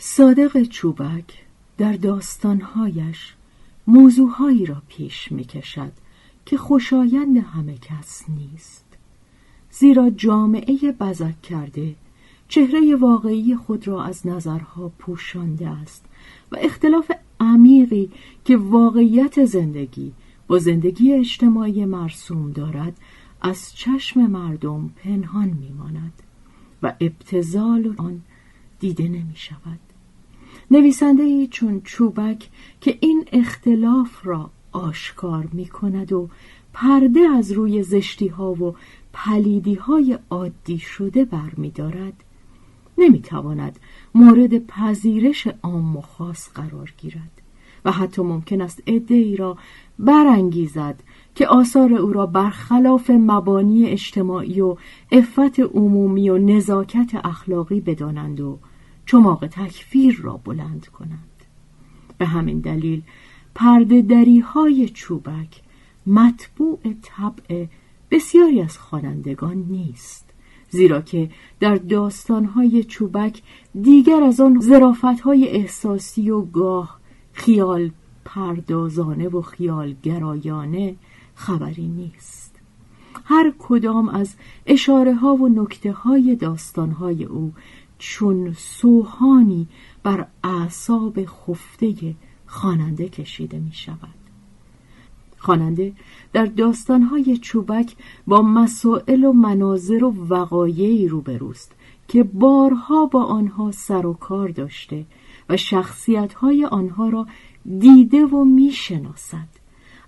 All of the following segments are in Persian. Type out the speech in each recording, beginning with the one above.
صادق چوبک در داستانهایش موضوعهایی را پیش می کشد که خوشایند همه کس نیست. زیرا جامعه بزک کرده چهره واقعی خود را از نظرها پوشانده است و اختلاف عمیقی که واقعیت زندگی با زندگی اجتماعی مرسوم دارد از چشم مردم پنهان میماند و ابتزال آن دیده نمی شود نویسنده ای چون چوبک که این اختلاف را آشکار می کند و پرده از روی زشتی ها و پلیدی های عادی شده برمیدارد نمی‌تواند مورد پذیرش عام و خاص قرار گیرد و حتی ممکن است ای را برانگیزد که آثار او را برخلاف مبانی اجتماعی و عفت عمومی و نزاکت اخلاقی بدانند و چماق تکفیر را بلند کنند. به همین دلیل پرده دری های چوبک مطبوع طبع بسیاری از خوانندگان نیست زیرا که در داستانهای چوبک دیگر از آن های احساسی و گاه خیال پردازانه و خیال گرایانه خبری نیست. هر کدام از اشاره ها و نکته های داستان های او چون سوهانی بر اعصاب خفته خواننده کشیده می شود خواننده در داستانهای چوبک با مسائل و مناظر و وقایعی روبروست که بارها با آنها سر و کار داشته و شخصیتهای آنها را دیده و می‌شناسد.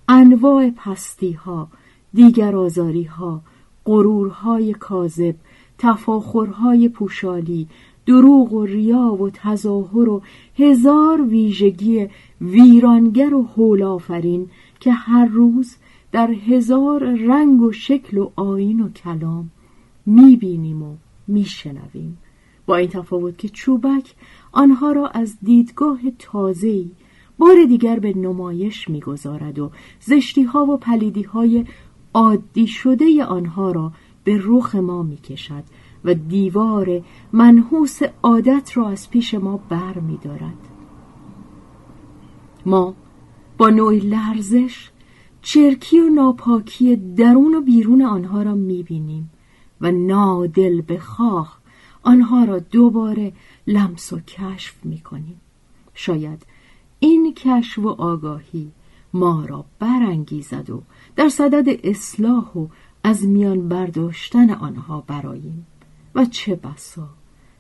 انواع پستی ها دیگر آزاری ها غرورهای کاذب تفاخرهای پوشالی دروغ و ریا و تظاهر و هزار ویژگی ویرانگر و حول آفرین که هر روز در هزار رنگ و شکل و آین و کلام می‌بینیم و میشنویم. با این تفاوت که چوبک آنها را از دیدگاه تازه‌ای بار دیگر به نمایش می‌گذارد و زشتی ها و پلیدی های عادی شده آنها را به رخ ما می‌کشد و دیوار منحوس عادت را از پیش ما بر می دارد. ما با نوعی لرزش چرکی و ناپاکی درون و بیرون آنها را می‌بینیم و نادل به خواه آنها را دوباره لمس و کشف می‌کنیم شاید این کشف و آگاهی ما را برانگیزد و در صدد اصلاح و از میان برداشتن آنها براییم و چه بسا!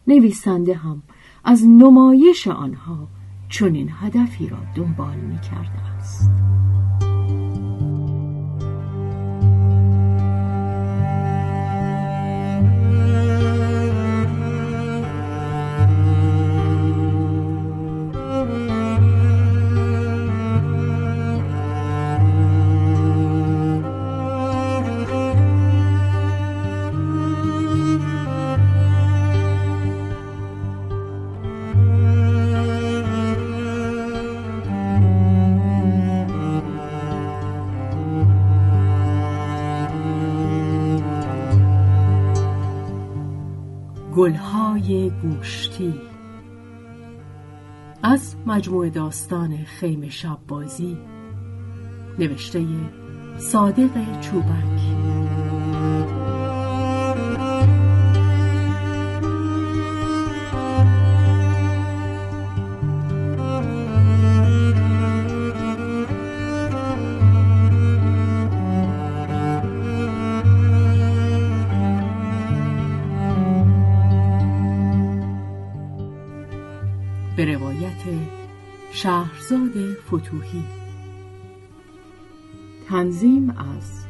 نویسنده هم از نمایش آنها چنین هدفی را دنبال می کرده است. گوشتی. از مجموع داستان خیم شب بازی نوشته صادق چوبک. فتوهی تنظیم از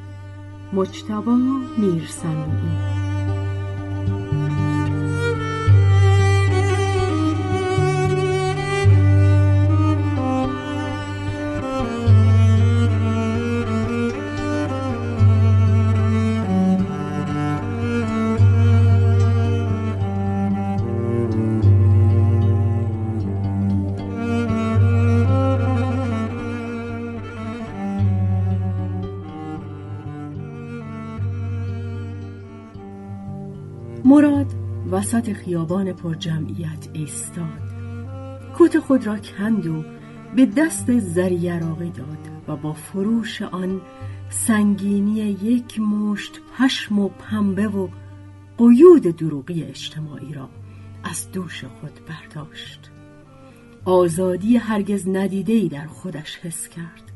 مجتبا میرسنوی وسط خیابان پر جمعیت ایستاد. کت خود را کند و به دست زریراقی داد و با فروش آن سنگینی یک مشت پشم و پنبه و قیود دروغی اجتماعی را از دوش خود برداشت. آزادی هرگز ندیدهی در خودش حس کرد.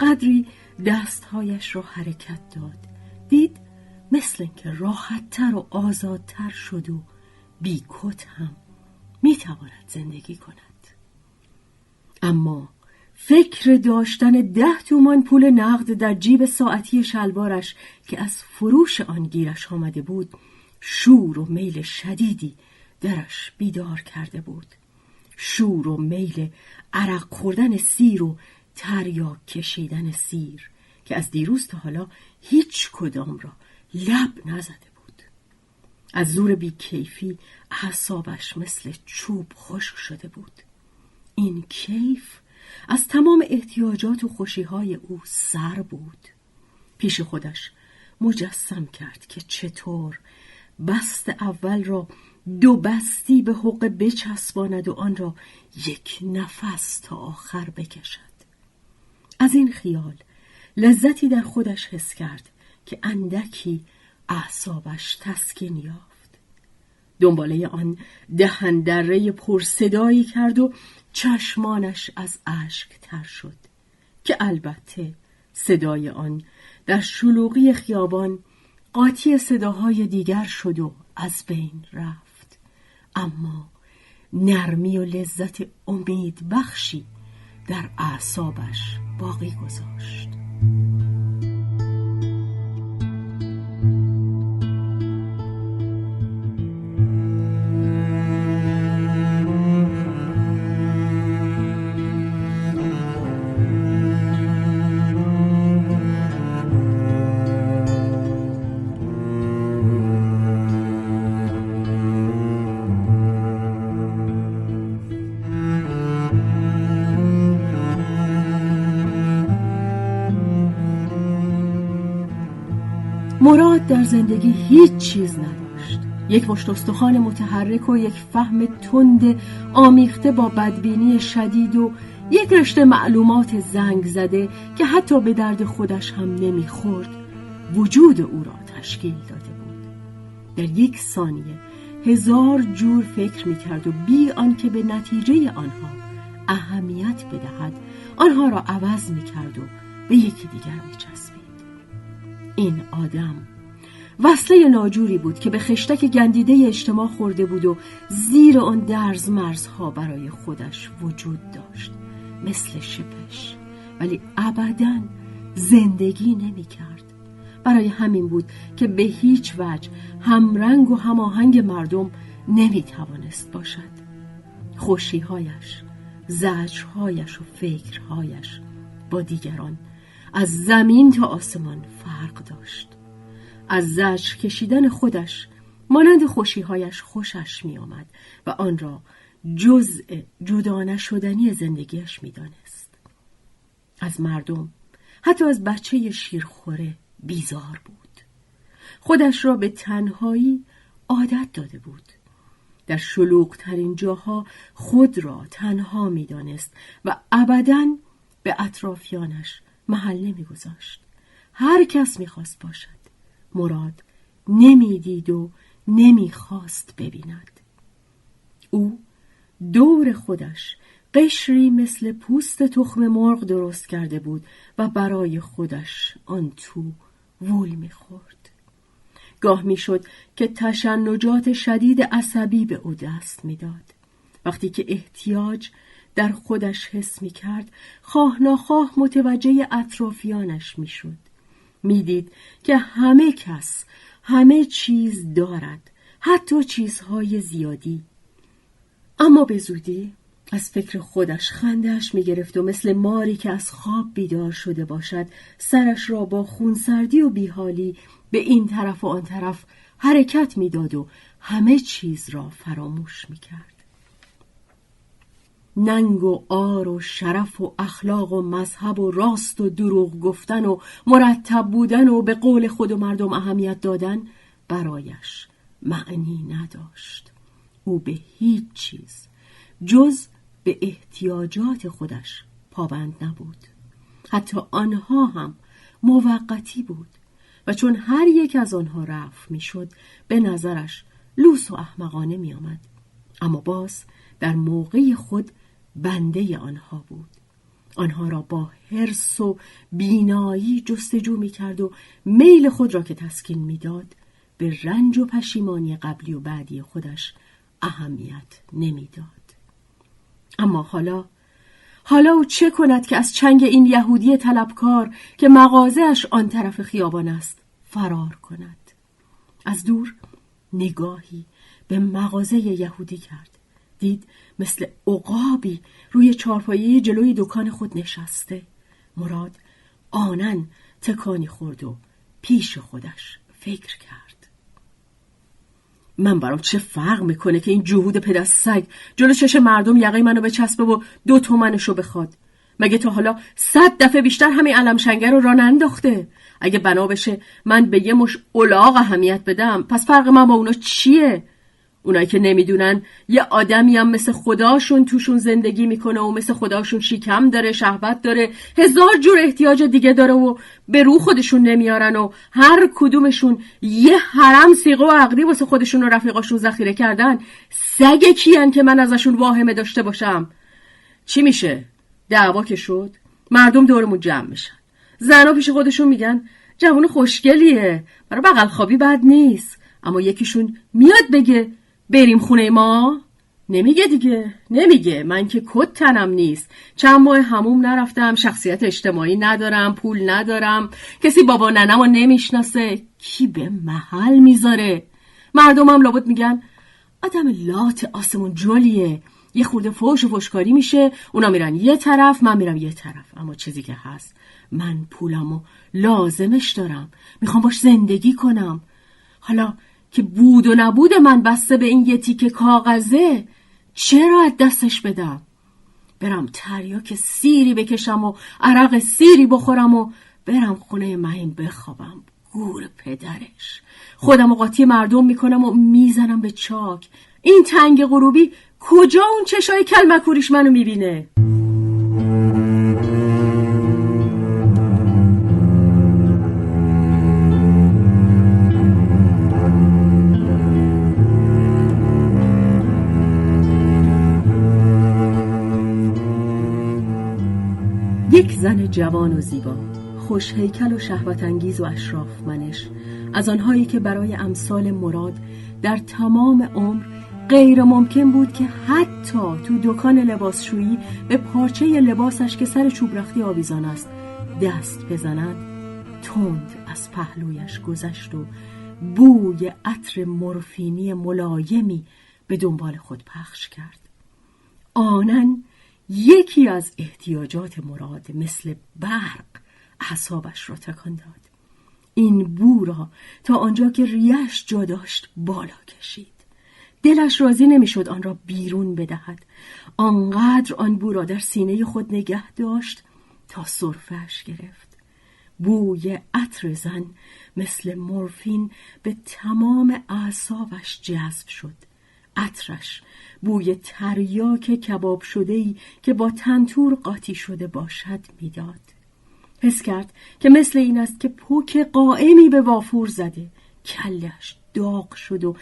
قدری دستهایش را حرکت داد. دید مثل اینکه راحتتر و آزادتر شد و بیکت هم می‌تواند زندگی کند. اما فکر داشتن ده تومان پول نقد در جیب ساعتی شلوارش که از فروش آن گیرش آمده بود شور و میل شدیدی درش بیدار کرده بود. شور و میل عرق خوردن سیر و تریاک کشیدن سیر که از دیروز تا حالا هیچ کدام را لب نزده از زور بیکیفی اعصابش مثل چوب خشک شده بود. این کیف از تمام احتیاجات و خوشیهای او سر بود. پیش خودش مجسم کرد که چطور بست اول را دو بستی به حق بچسباند و آن را یک نفس تا آخر بکشد. از این خیال لذتی در خودش حس کرد که اندکی اعصابش تسکین یافت. دنباله آن دهن دره پر صدایی کرد و چشمانش از اشک تر شد که البته صدای آن در شلوغی خیابان قاطی صداهای دیگر شد و از بین رفت. اما نرمی و لذت امید بخشی در اعصابش باقی گذاشت. در زندگی هیچ چیز نداشت. یک مشت استخوان متحرک و یک فهم تند آمیخته با بدبینی شدید و یک رشته معلومات زنگ زده که حتی به درد خودش هم نمی‌خورد. وجود او را تشکیل داده بود. در یک ثانیه هزار جور فکر می‌کرد و بی آنکه به نتیجه آنها اهمیت بدهد آنها را عوض می‌کرد و به یکی دیگر میچسبید. این آدم وصله ناجوری بود که به خشتک گندیده اجتماع خورده بود و زیر آن درز مرزها برای خودش وجود داشت. مثل شپش ولی ابدا زندگی نمی کرد. برای همین بود که به هیچ وجه همرنگ و هماهنگ مردم نمی توانست باشد. خوشیهایش زجرهایش و فکرهایش با دیگران از زمین تا آسمان فرق داشت. از زجر کشیدن خودش مانند خوشیهایش خوشش می آمد و آن را جزء جدا نشدنی زندگیش می دانست. از مردم حتی از بچه شیرخوره بیزار بود. خودش را به تنهایی عادت داده بود. در شلوغترین جاها خود را تنها می دانست و ابدا به اطرافیانش محل نمیگذاشت. هر کس می‌خواست باشد. مراد نمی‌دید و نمی‌خواست ببیند. او دور خودش قشری مثل پوست تخم مرغ درست کرده بود و برای خودش آن تو وول می‌خورد. گاه می‌شد که تشنجات شدید عصبی به او دست می‌داد. وقتی که احتیاج در خودش حس می کرد خواه ناخواه متوجه اطرافیانش می شد می دید که همه کس همه چیز دارد حتی چیزهای زیادی اما به زودی از فکر خودش خندش می گرفت و مثل ماری که از خواب بیدار شده باشد سرش را با خونسردی و بیحالی به این طرف و آن طرف حرکت می‌داد و همه چیز را فراموش می کرد. ننگ و آر و شرف و اخلاق و مذهب و راست و دروغ گفتن و مرتب بودن و به قول خود و مردم اهمیت دادن برایش معنی نداشت او به هیچ چیز جز به احتیاجات خودش پابند نبود حتی آنها هم موقتی بود و چون هر یک از آنها رفت می‌شد به نظرش لوس و احمقانه می آمد. اما باز در موقع خود بنده آنها بود. آنها را با حرس و بینایی جستجو می کرد و میل خود را که تسکین می‌داد به رنج و پشیمانی قبلی و بعدی خودش اهمیت نمی‌داد. اما حالا حالا او چه کند که از چنگ این یهودی طلبکار که مغازهش آن طرف خیابان است فرار کند؟ از دور نگاهی به مغازه یهودی کرد. دید مثل عقابی روی چارپایه جلوی دکان خود نشسته. مراد آنن تکانی خورد و پیش خودش فکر کرد. من برام چه فرق می‌کنه که این جهود پدر سگ جلو چش مردم یقه منو بچسبه و دو تومنشو بخواد؟ مگه تا حالا صد دفعه بیشتر همین علم شنگر رو را ننداخته؟ اگه بنا بشه من به یه مش الاغ اهمیت بدم پس فرق من با اونا چیه؟ اونایی که نمی‌دونن یه آدمی هم مثل خداشون توشون زندگی می‌کنه و مثل خداشون شیکم داره شهوت داره هزار جور احتیاج دیگه داره و به رو خودشون نمیارن و هر کدومشون یه حرم سیغه و عقدی واسه خودشون و رفیقاشون ذخیره کردن. سگ کیان که من ازشون واهمه داشته باشم؟ چی میشه؟ دعوا که شد مردم دورمون جمع میشن. زنها پیش خودشون میگن جوون خوشگلیه برای بغل خوابی بد نیست. اما یکیشون میاد بگه بریم خونه ما؟ نمیگه دیگه نمیگه. من که کت تنم نیست. چند ماه هموم نرفتم شخصیت اجتماعی ندارم پول ندارم. کسی بابا ننمو نمی‌شناسه. کی به محل می‌ذاره؟ مردمم لابد میگن آدم لات آسمون جلیه. یه خورده فوش و فوشکاری میشه. اونا میرن یه طرف من میرم یه طرف. اما چیزی که هست من پولمو لازمش دارم. می‌خوام باش زندگی کنم. حالا که بود و نبود من بسته به این یه تیکه کاغذه چرا از دستش بدم؟ برم تریاک سیری بکشم و عرق سیری بخورم و برم خونه مهین بخوابم گور پدرش. خودم و قاطی مردم می‌کنم و می‌زنم به چاک. این تنگ غروبی کجا اون چشای کلمکوریش منو می‌بینه؟ جوان و زیبا خوش هیکل و شهوت انگیز و اشراف منش از آنهایی که برای امثال مراد در تمام عمر غیر ممکن بود که حتی تو دکان لباسشویی به پارچه لباسش که سر چوب رختی آویزان است دست بزند تند از پهلویش گذشت و بوی عطر مرفینی ملایمی به دنبال خود پخش کرد. آنن یکی از احتیاجات مراد مثل برق اعصابش را تکان داد. این بو را تا آنجا که ریش جا داشت بالا کشید. دلش راضی نمی‌شد آن را بیرون بدهد. آنقدر آن بو را در سینه خود نگه داشت تا صرفش گرفت. بوی عطر زن مثل مورفین به تمام اعصابش جذب شد. عطرش. بوی تریاک کباب شده ای که با تنتور قاطی شده باشد می‌داد. حس کرد که مثل این است که پوک قائمی به وافور زده. کلش داغ شد و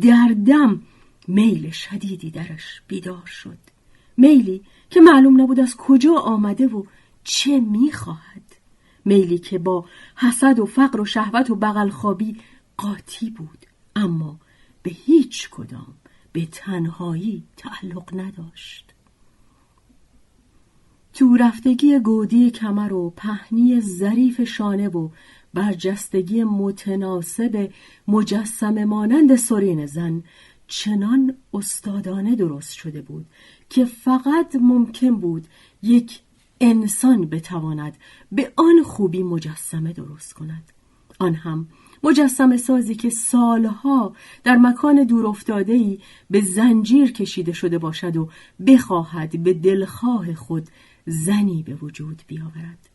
در دم میل شدیدی درش بیدار شد. میلی که معلوم نبود از کجا آمده و چه می‌خواهد. میلی که با حسد و فقر و شهوت و بغل خوابی قاطی بود. اما به هیچ کدام به تنهایی تعلق نداشت. تو رفتگی گودی کمر و پهنی ظریف شانه و برجستگی متناسب مجسم مانند سرین زن چنان استادانه درست شده بود که فقط ممکن بود یک انسان بتواند به آن خوبی مجسمه درست کند. آن هم مجسم سازی که سالها در مکان دور به زنجیر کشیده شده باشد و بخواهد به دلخواه خود زنی به وجود بیاورد.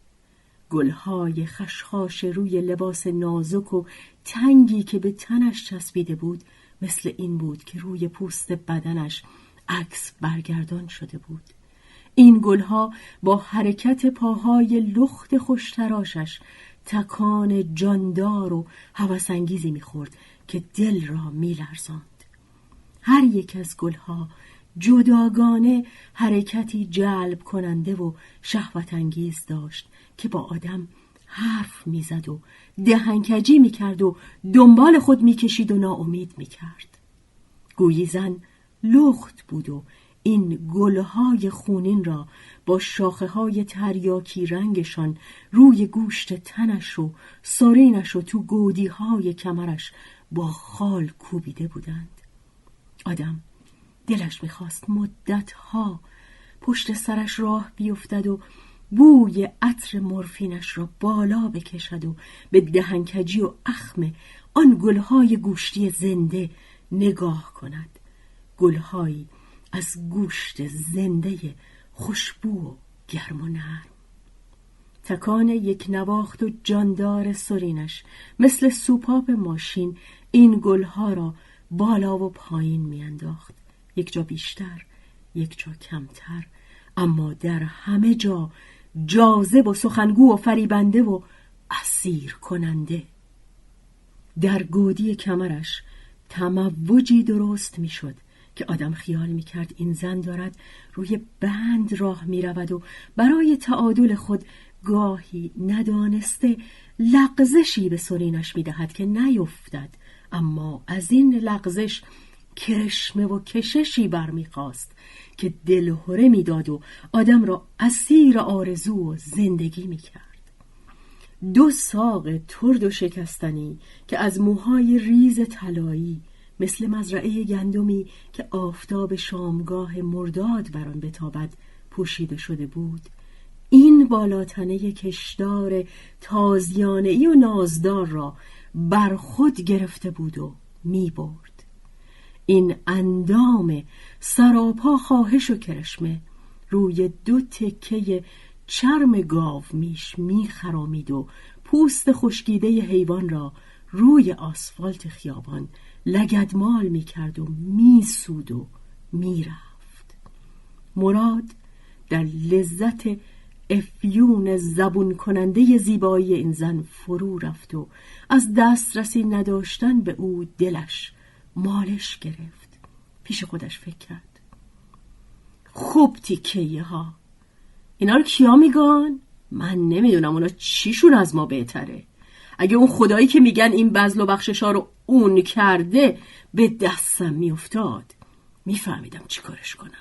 گلهای خشخاش روی لباس نازک و تنگی که به تنش چسبیده بود مثل این بود که روی پوست بدنش عکس برگردان شده بود. این گلها با حرکت پاهای لخت خوشتراشش تکان جاندار و هوسانگیزی می‌خورد که دل را میلرزاند. هر یک از گلها جداگانه حرکتی جلب کننده و شهوت انگیز داشت که با آدم حرف می‌زد و دهنکجی می‌کرد و دنبال خود می‌کشید و ناامید می‌کرد. گویی زن لخت بود و این گلهای خونین را با شاخه های تریاکی رنگشان روی گوشت تنش و سارینش و تو گودی های کمرش با خال کوبیده بودند. آدم دلش می‌خواست مدتها پشت سرش راه بیفتد و بوی عطر مورفینش را بالا بکشد و به دهنکجی و اخم آن گلهای گوشتی زنده نگاه کند. گلهایی از گوشت زنده خوشبو و گرم و نرم. تکان یک نواخت و جاندار سرینش مثل سوپاپ ماشین این گلها را بالا و پایین میانداخت. یک جا بیشتر یک جا کمتر اما در همه جا جاذب و سخنگو و فریبنده و اسیر کننده در گودی کمرش تموجی درست می‌شد. که آدم خیال می‌کرد این زن دارد روی بند راه می‌رود و برای تعادل خود گاهی ندانسته لغزشی به سرینش می‌دهد که نیفتد. اما از این لغزش کرشمه و کششی برمیخواست که دلهوره می‌داد و آدم را اسیر آرزو و زندگی می‌کرد. دو ساق ترد و شکستنی که از موهای ریز طلایی مثل مزرعه گندمی که آفتاب شامگاه مرداد بر آن بتابد پوشیده شده بود این بالاتنه کشدار تازیانهای و نازدار را بر خود گرفته بود و می برد. این اندام سراپا خواهش و کرشمه روی دو تکه چرم گاو میش میخرامید و پوست خشکیده حیوان را روی آسفالت خیابان لگدمال می‌کرد و میسود و می‌رفت. مراد در لذت افیون زبون کننده زیبایی این زن فرو رفت و از دسترسی نداشتن به او دلش مالش گرفت. پیش خودش فکر کرد. خوب تیکه ها اینا رو کیا میگن؟ من نمی‌دونم اونا چیشون از ما بهتره. اگه اون خدایی که میگن این بزل و بخشش ها رو اون کرده به دستم میافتاد. میفهمیدم چی کارش کنم.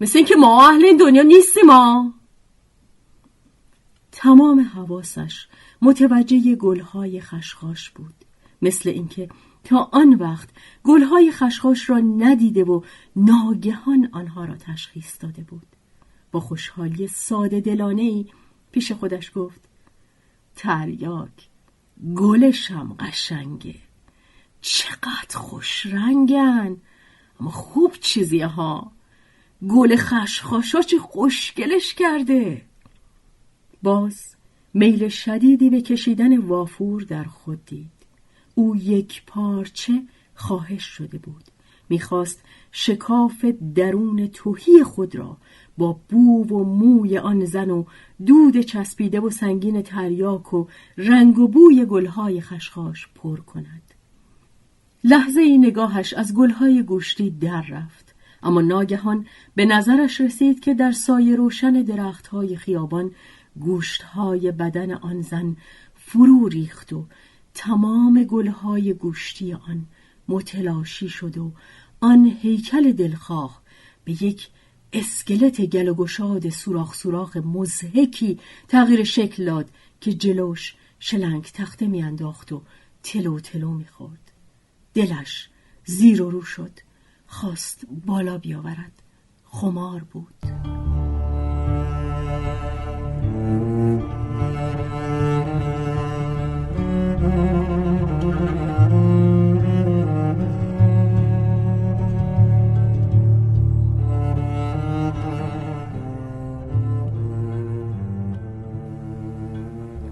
مثل اینکه ما اهل این دنیا نیستیم ما تمام حواسش متوجه گلهای خشخاش بود. مثل اینکه تا آن وقت گلهای خشخاش را ندیده و ناگهان آنها را تشخیص داده بود. با خوشحالی ساده دلانه ای پیش خودش گفت تریاک. گلشم قشنگه. چقدر خوش رنگن. اما خوب چیزیه ها. گل خشخاشا چه خوشگلش کرده. باز میل شدیدی به کشیدن وافور در خود دید. او یک پارچه خواهش شده بود. می‌خواست شکاف درون توهی خود را با بو و موی آن زن و دود چسبیده و سنگین تریاک و رنگ و بوی گلهای خشخاش پر کند. لحظه ای نگاهش از گلهای گوشتی در رفت اما ناگهان به نظرش رسید که در سایه روشن درختهای خیابان گوشتهای بدن آن زن فرو ریخت و تمام گلهای گوشتی آن متلاشی شد و آن هیکل دلخواه به یک اسکلت گل و گشاد سوراخ سوراخ مزهکی تغییر شکل داد که جلوش شلنگ تخته میانداخت و تلو تلو می‌خورد. دلش زیر و رو شد. خواست بالا بیاورد. خمار بود.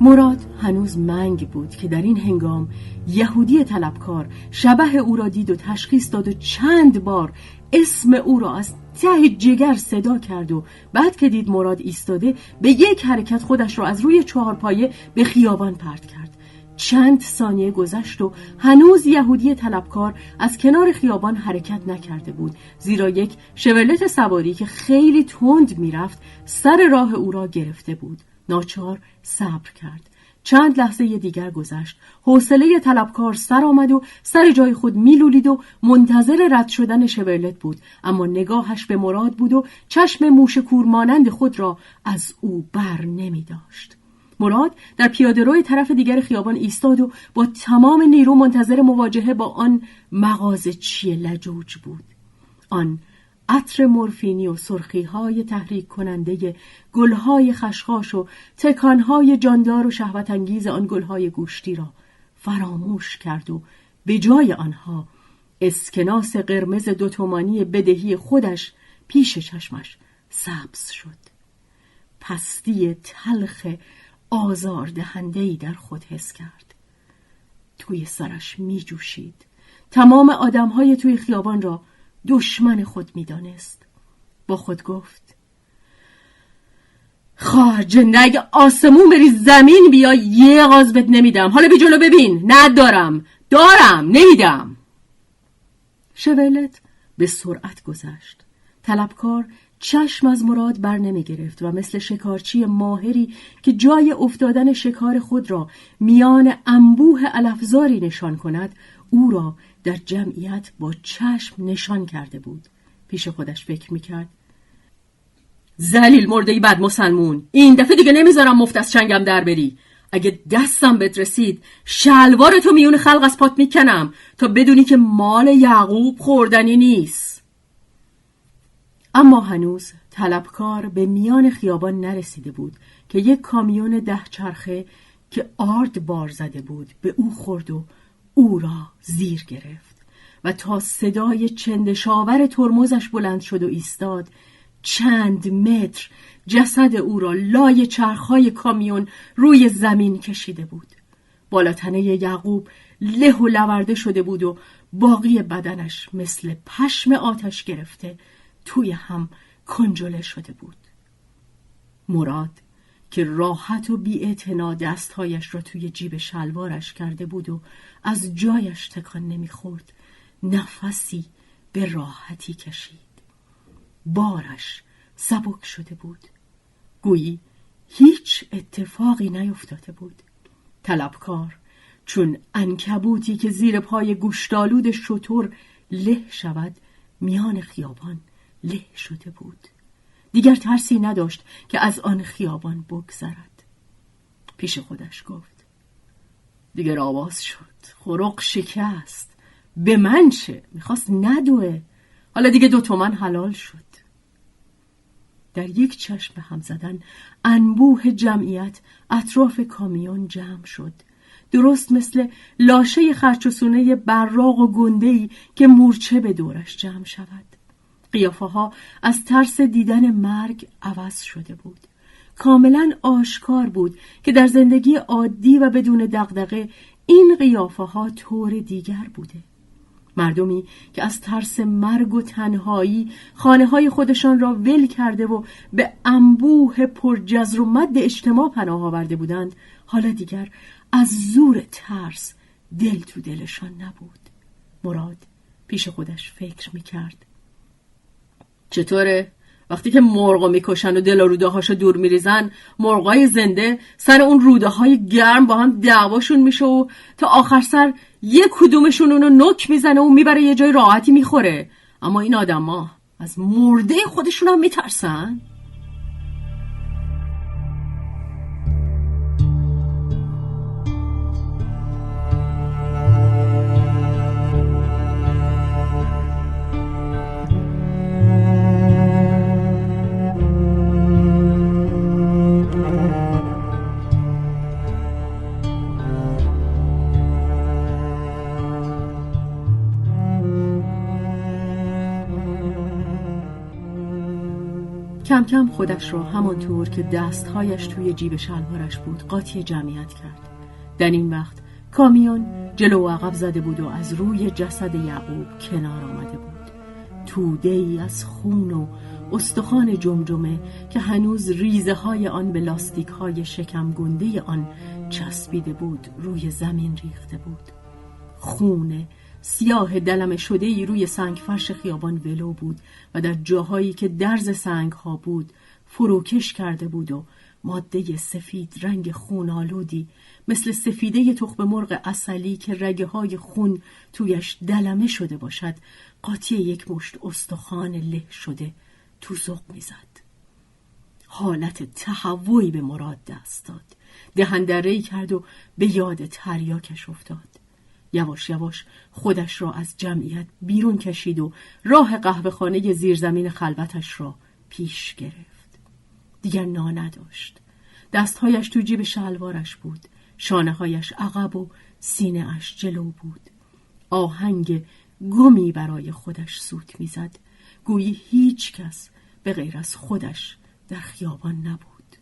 مراد هنوز منگ بود که در این هنگام یهودی طلبکار شبه او را دید و تشخیص داد و چند بار اسم او را از ته جگر صدا کرد و بعد که دید مراد ایستاده به یک حرکت خودش را از روی چهارپایه به خیابان پرت کرد. چند ثانیه گذشت و هنوز یهودی طلبکار از کنار خیابان حرکت نکرده بود زیرا یک شولت سواری که خیلی تند می‌رفت سر راه او را گرفته بود. ناچار صبر کرد. چند لحظه دیگر گذشت. حوصله طلبکار سر آمد و سر جای خود میلولید و منتظر رد شدن شورلت بود. اما نگاهش به مراد بود و چشم موش کورمانند خود را از او بر نمی داشت. مراد در پیاده روی طرف دیگر خیابان ایستاد و با تمام نیرو منتظر مواجهه با آن مغازه چی لجوج بود. آن عطر مورفینی و سرخی های تحریک کننده گلهای خشخاش و تکانهای جاندار و شهوت انگیز آن گلهای گوشتی را فراموش کرد و به جای آنها اسکناس قرمز دوتومانی بدهی خودش پیش چشمش سبز شد. پستی تلخ آزاردهندهی در خود حس کرد. توی سرش می جوشید تمام آدمهای توی خیابان را دشمن خود می‌دانست. با خود گفت خواه جنده اگه آسمون بری زمین بیا یه غاز بهت نمیدم. حالا بی جلو ببین. ندارم. دارم. نمیدم. شولت به سرعت گذشت. طلبکار چشم از مراد بر نمی گرفت و مثل شکارچی ماهری که جای افتادن شکار خود را میان انبوه الافزاری نشان کند او را در جمعیت با چشم نشان کرده بود. پیش خودش فکر می‌کرد. زلیل مرده بد مسلمون این دفعه دیگه نمی‌ذارم مفت از چنگم در بری. اگه دستم بهت رسید شلوار تو میون خلق از پات می‌کنم تا بدونی که مال یعقوب خوردنی نیست. اما هنوز طلبکار به میان خیابان نرسیده بود که یک کامیون ده چرخه که آرد بار زده بود به او خورد و او را زیر گرفت و تا صدای چندشاور ترمزش بلند شد و ایستاد چند متر جسد او را لای چرخهای کامیون روی زمین کشیده بود. بالاتنه یعقوب له و لورده شده بود و باقی بدنش مثل پشم آتش گرفته توی هم کنجله شده بود. مراد که راحت و بی دستهایش را توی جیب شلوارش کرده بود و از جایش تکان نمی‌خورد. نفسی به راحتی کشید. بارش سبک شده بود. گویی هیچ اتفاقی نیفتاده بود. طلبکار چون انکبوتی که زیر پای گوشتالود شطور له شود میان خیابان له شده بود. دیگر ترسی نداشت که از آن خیابان بگذرد. پیش خودش گفت دیگر آواز شد. خرق شکست. به من چه؟ می‌خواست ندوه. حالا دیگه دو تومن حلال شد. در یک چشم به هم زدن انبوه جمعیت اطراف کامیون جمع شد. درست مثل لاشه خرچوسونه براغ و گندهی که مورچه به دورش جمع شود. قیافه ها از ترس دیدن مرگ عوض شده بود. کاملا آشکار بود که در زندگی عادی و بدون دغدغه این قیافه ها طور دیگر بوده. مردمی که از ترس مرگ و تنهایی خانه های خودشان را ول کرده و به انبوه پرجزر و مد اجتماع پناه آورده بودند حالا دیگر از زور ترس دل تو دلشان نبود. مراد پیش خودش فکر می کرد چطوره؟ وقتی که مرغا می‌کشن و دل و هاشو دور میریزن مرغای زنده سر اون روده های گرم با هم دعواشون میشه و تا آخر سر یه کدومشون اونو نک می‌زنه و می‌بره یه جای راحتی می‌خوره. اما این آدما از مرده خودشون هم میترسن؟ کم کم خودش را همانطور که دستهایش توی جیب شلوارش بود قاطی جمعیت کرد. در این وقت کامیون جلو و عقب زده بود و از روی جسد یعقوب کنار آمده بود. توده ای از خون و استخوان جمجمه که هنوز ریزه های آن به لاستیک های شکم گنده آن چسبیده بود روی زمین ریخته بود. خون سیاه دلم شده ای روی سنگ فرش خیابان ولو بود و در جاهایی که درز سنگ ها بود فروکش کرده بود و ماده سفید رنگ خون آلودی مثل سفیده تخم مرغ اصلی که رگه های خون تویش دلمه شده باشد قاطی یک مشت استخوان له شده تو زق می‌زد. حالت تهوعی به مراد دست داد. دهندره کرد و به یاد تریاکش افتاد. یواش یواش خودش را از جمعیت بیرون کشید و راه قهوه خانه زیرزمین خلوتش را پیش گرفت. دیگر نا نداشت. دستهایش تو جیب شلوارش بود. شانه هایش عقب و سینه اش جلو بود. آهنگ گمی برای خودش سوت می‌زد. گویی هیچ کس به غیر از خودش در خیابان نبود.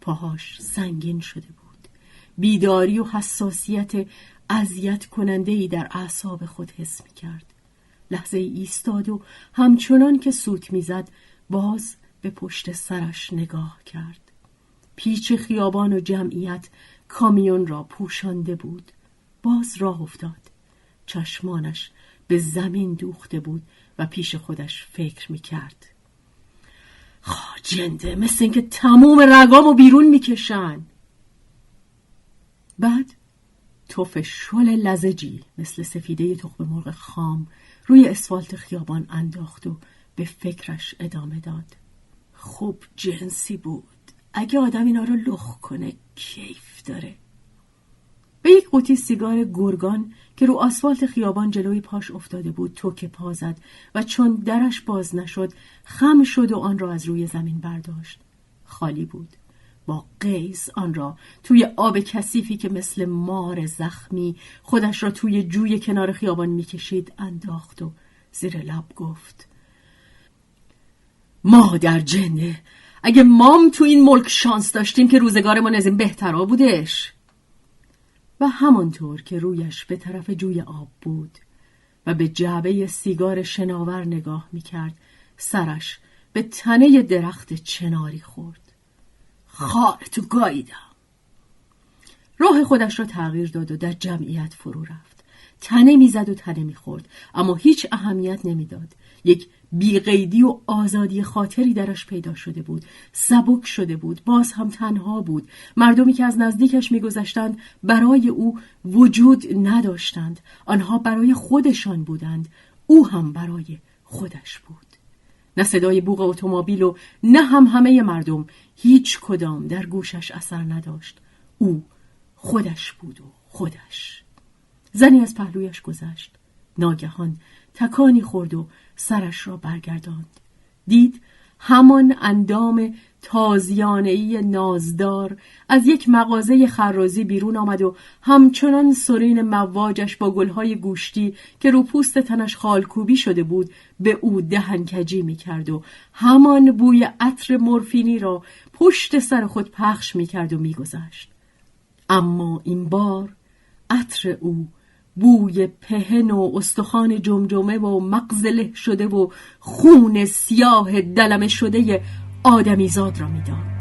پاهاش سنگین شده بود. بیداری و حساسیت اذیت کننده ای در اعصاب خود حس می کرد لحظه ای ایستاد و همچنان که سوت می‌زد باز به پشت سرش نگاه کرد. پیچ خیابان و جمعیت کامیون را پوشانده بود. باز راه افتاد. چشمانش به زمین دوخته بود و پیش خودش فکر می کرد خاجنده مثل اینکه تموم رگامو بیرون می‌کشن. بعد توف شل لزجی مثل سفیده تخم مرغ خام روی اسفالت خیابان انداخت و به فکرش ادامه داد. خوب جنسی بود. اگه آدم اینا رو لخ کنه کیف داره. به یک قوطی سیگار گرگان که رو آسفالت خیابان جلوی پاش افتاده بود توک پا زد و چون درش باز نشد خم شد و آن را از روی زمین برداشت. خالی بود. با قیز آن را توی آب کثیفی که مثل مار زخمی خودش را توی جوی کنار خیابان می‌کشید انداخت و زیر لب گفت مادر جنه اگه مام تو این ملک شانس داشتیم که روزگارمان از این بهترا بودش. و همانطور که رویش به طرف جوی آب بود و به جعبه سیگار شناور نگاه می‌کرد سرش به تنه درخت چناری خورد. تو گاییدم راه خودش را تغییر داد و در جمعیت فرو رفت. تنه می‌زد و تنه می‌خورد اما هیچ اهمیت نمی‌داد. یک بیقیدی و آزادی خاطری درش پیدا شده بود. سبک شده بود باز هم تنها بود. مردمی که از نزدیکش میگذشتند برای او وجود نداشتند. آنها برای خودشان بودند او هم برای خودش بود. نه صدای بوغ اتومبیل و نه هم همه مردم. هیچ کدام در گوشش اثر نداشت. او خودش بود و خودش. زنی از پهلویش گذشت. ناگهان تکانی خورد و سرش را برگرداند. دید همان اندام تازیانهای نازدار از یک مغازه خرازی بیرون آمد و همچنان سرین مواجش با گلهای گوشتی که رو پوست تنش خالکوبی شده بود به او دهنکجی می کرد و همان بوی عطر مورفینی را پشت سر خود پخش می کرد و می گذشت. اما این بار عطر او بوی پهن و استخوان جمجمه و مغزله شده و خون سیاه دلمه شده آدمیزاد را می‌داد.